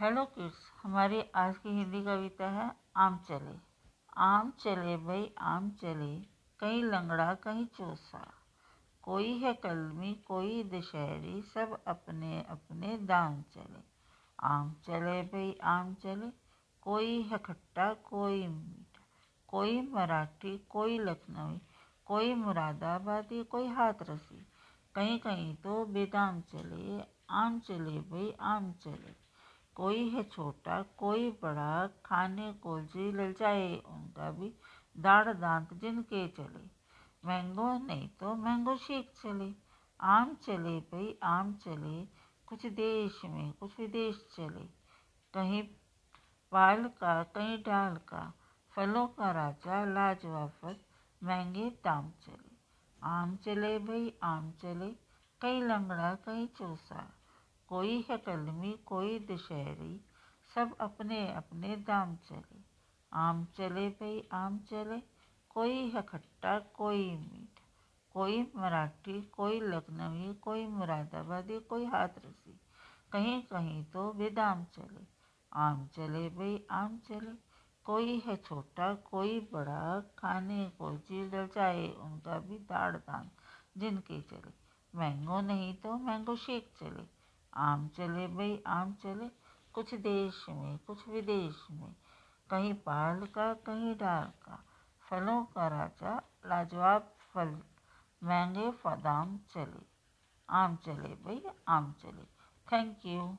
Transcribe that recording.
Hello kids, हमारी आज की हिंदी कविता है, आम चले। आम चले भाई, आम चले। कहीं लंगड़ा, कहीं चौसा। कोई है कलमी, कोई दशहरी, सब अपने अपने दाम चले। आम चले भाई, आम चले। कोई है खट्टा, कोई मीठा। कोई मराठी, कोई लखनवी। कोई मुरादाबादी, कोई हाथ रसी कहीं कहीं तो बेदाम चले। आम चले भाई, आम चले। कोई है छोटा, कोई बड़ा, खाने को जी ललचाए उनका भी दाढ़ दांत जिनके चले। मैंगो नहीं तो मैंगो शेक चले, आम चले भाई, आम चले, कुछ देश में, कुछ विदेश चले। कहीं पाल का, कहीं डाल का, फलों का राजा लाजवाब, महँगे दाम चले। आम चले भाई, आम चले, कहीं लंगड़ा, कहीं चौसा। कोई है कलमी कोई दशहरी, सब अपने अपने दाम चले। आम चले भाई, आम चले। कोई है खट्टा कोई मीठा, कोई मराठी, कोई लखनवी, कोई मुरादाबादी, कोई हाथ रसी कहीं कहीं तो बेदाम चले। आम चले भाई, आम चले। कोई है छोटा, कोई बड़ा, खाने को जी जाए, उनका भी दाढ़ दान जिनके चले। मैंगो नहीं तो मैंगो शेक चले। आम चले, भाई आम चले, कुछ देश में, कुछ विदेश में, कहीं पाल का, कहीं डाल का, फलों का राजा लाजवाब फल, महँगे फदाम चले, आम चले, भाई आम चले। Thank you